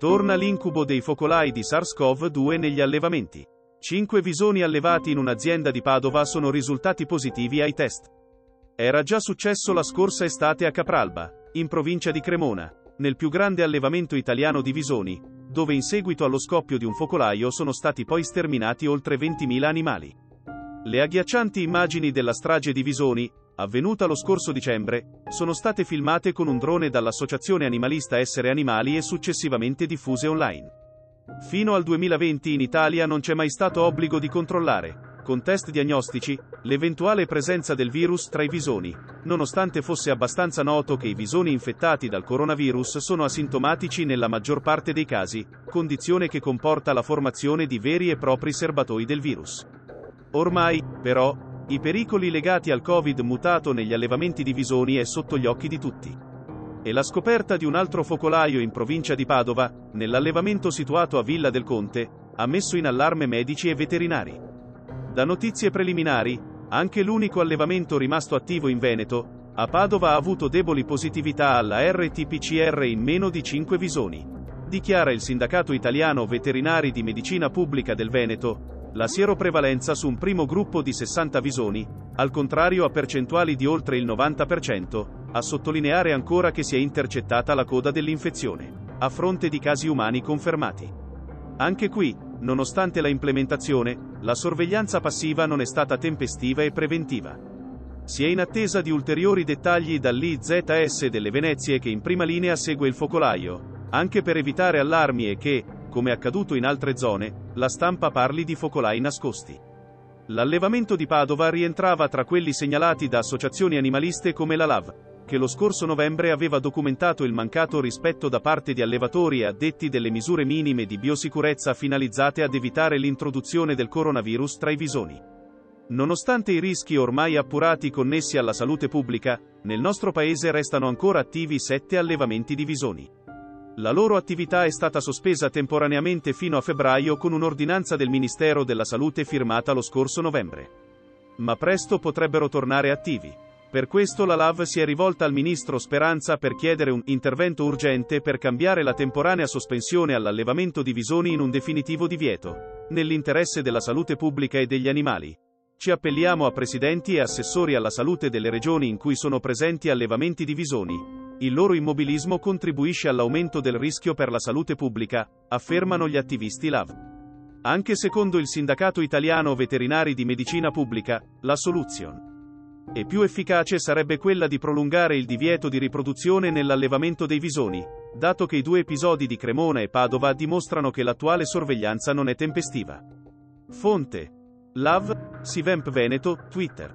Torna l'incubo dei focolai di SARS-CoV-2 negli allevamenti. Cinque visoni allevati in un'azienda di Padova sono risultati positivi ai test. Era già successo la scorsa estate a Capralba, in provincia di Cremona, nel più grande allevamento italiano di visoni, dove in seguito allo scoppio di un focolaio sono stati poi sterminati oltre 20.000 animali. Le agghiaccianti immagini della strage di visoni, avvenuta lo scorso dicembre, sono state filmate con un drone dall'Associazione Animalista Essere Animali e successivamente diffuse online. Fino al 2020 in Italia non c'è mai stato obbligo di controllare, con test diagnostici, l'eventuale presenza del virus tra i visoni, nonostante fosse abbastanza noto che i visoni infettati dal coronavirus sono asintomatici nella maggior parte dei casi, condizione che comporta la formazione di veri e propri serbatoi del virus. Ormai, però, i pericoli legati al Covid mutato negli allevamenti di visoni è sotto gli occhi di tutti. E la scoperta di un altro focolaio in provincia di Padova, nell'allevamento situato a Villa del Conte, ha messo in allarme medici e veterinari. Da notizie preliminari, anche l'unico allevamento rimasto attivo in Veneto, a Padova ha avuto deboli positività alla RT-PCR in meno di 5 visoni. Dichiara il Sindacato Italiano Veterinari di Medicina Pubblica del Veneto, la sieroprevalenza su un primo gruppo di 60 visoni, al contrario a percentuali di oltre il 90%, a sottolineare ancora che si è intercettata la coda dell'infezione, a fronte di casi umani confermati. Anche qui, nonostante la implementazione, la sorveglianza passiva non è stata tempestiva e preventiva. Si è in attesa di ulteriori dettagli dall'IZS delle Venezie che in prima linea segue il focolaio, anche per evitare allarmi e che, come accaduto in altre zone, la stampa parli di focolai nascosti. L'allevamento di Padova rientrava tra quelli segnalati da associazioni animaliste come la LAV, che lo scorso novembre aveva documentato il mancato rispetto da parte di allevatori e addetti delle misure minime di biosicurezza finalizzate ad evitare l'introduzione del coronavirus tra i visoni. Nonostante i rischi ormai appurati connessi alla salute pubblica, nel nostro paese restano ancora attivi sette allevamenti di visoni. La loro attività è stata sospesa temporaneamente fino a febbraio con un'ordinanza del Ministero della Salute firmata lo scorso novembre. Ma presto potrebbero tornare attivi. Per questo la LAV si è rivolta al ministro Speranza per chiedere un intervento urgente per cambiare la temporanea sospensione all'allevamento di visoni in un definitivo divieto, nell'interesse della salute pubblica e degli animali. Ci appelliamo a presidenti e assessori alla salute delle regioni in cui sono presenti allevamenti di visoni, il loro immobilismo contribuisce all'aumento del rischio per la salute pubblica, affermano gli attivisti LAV. Anche secondo il Sindacato Italiano Veterinari di Medicina Pubblica, la soluzione e più efficace sarebbe quella di prolungare il divieto di riproduzione nell'allevamento dei visoni, dato che i due episodi di Cremona e Padova dimostrano che l'attuale sorveglianza non è tempestiva. Fonte. LAV, Sivemp Veneto, Twitter.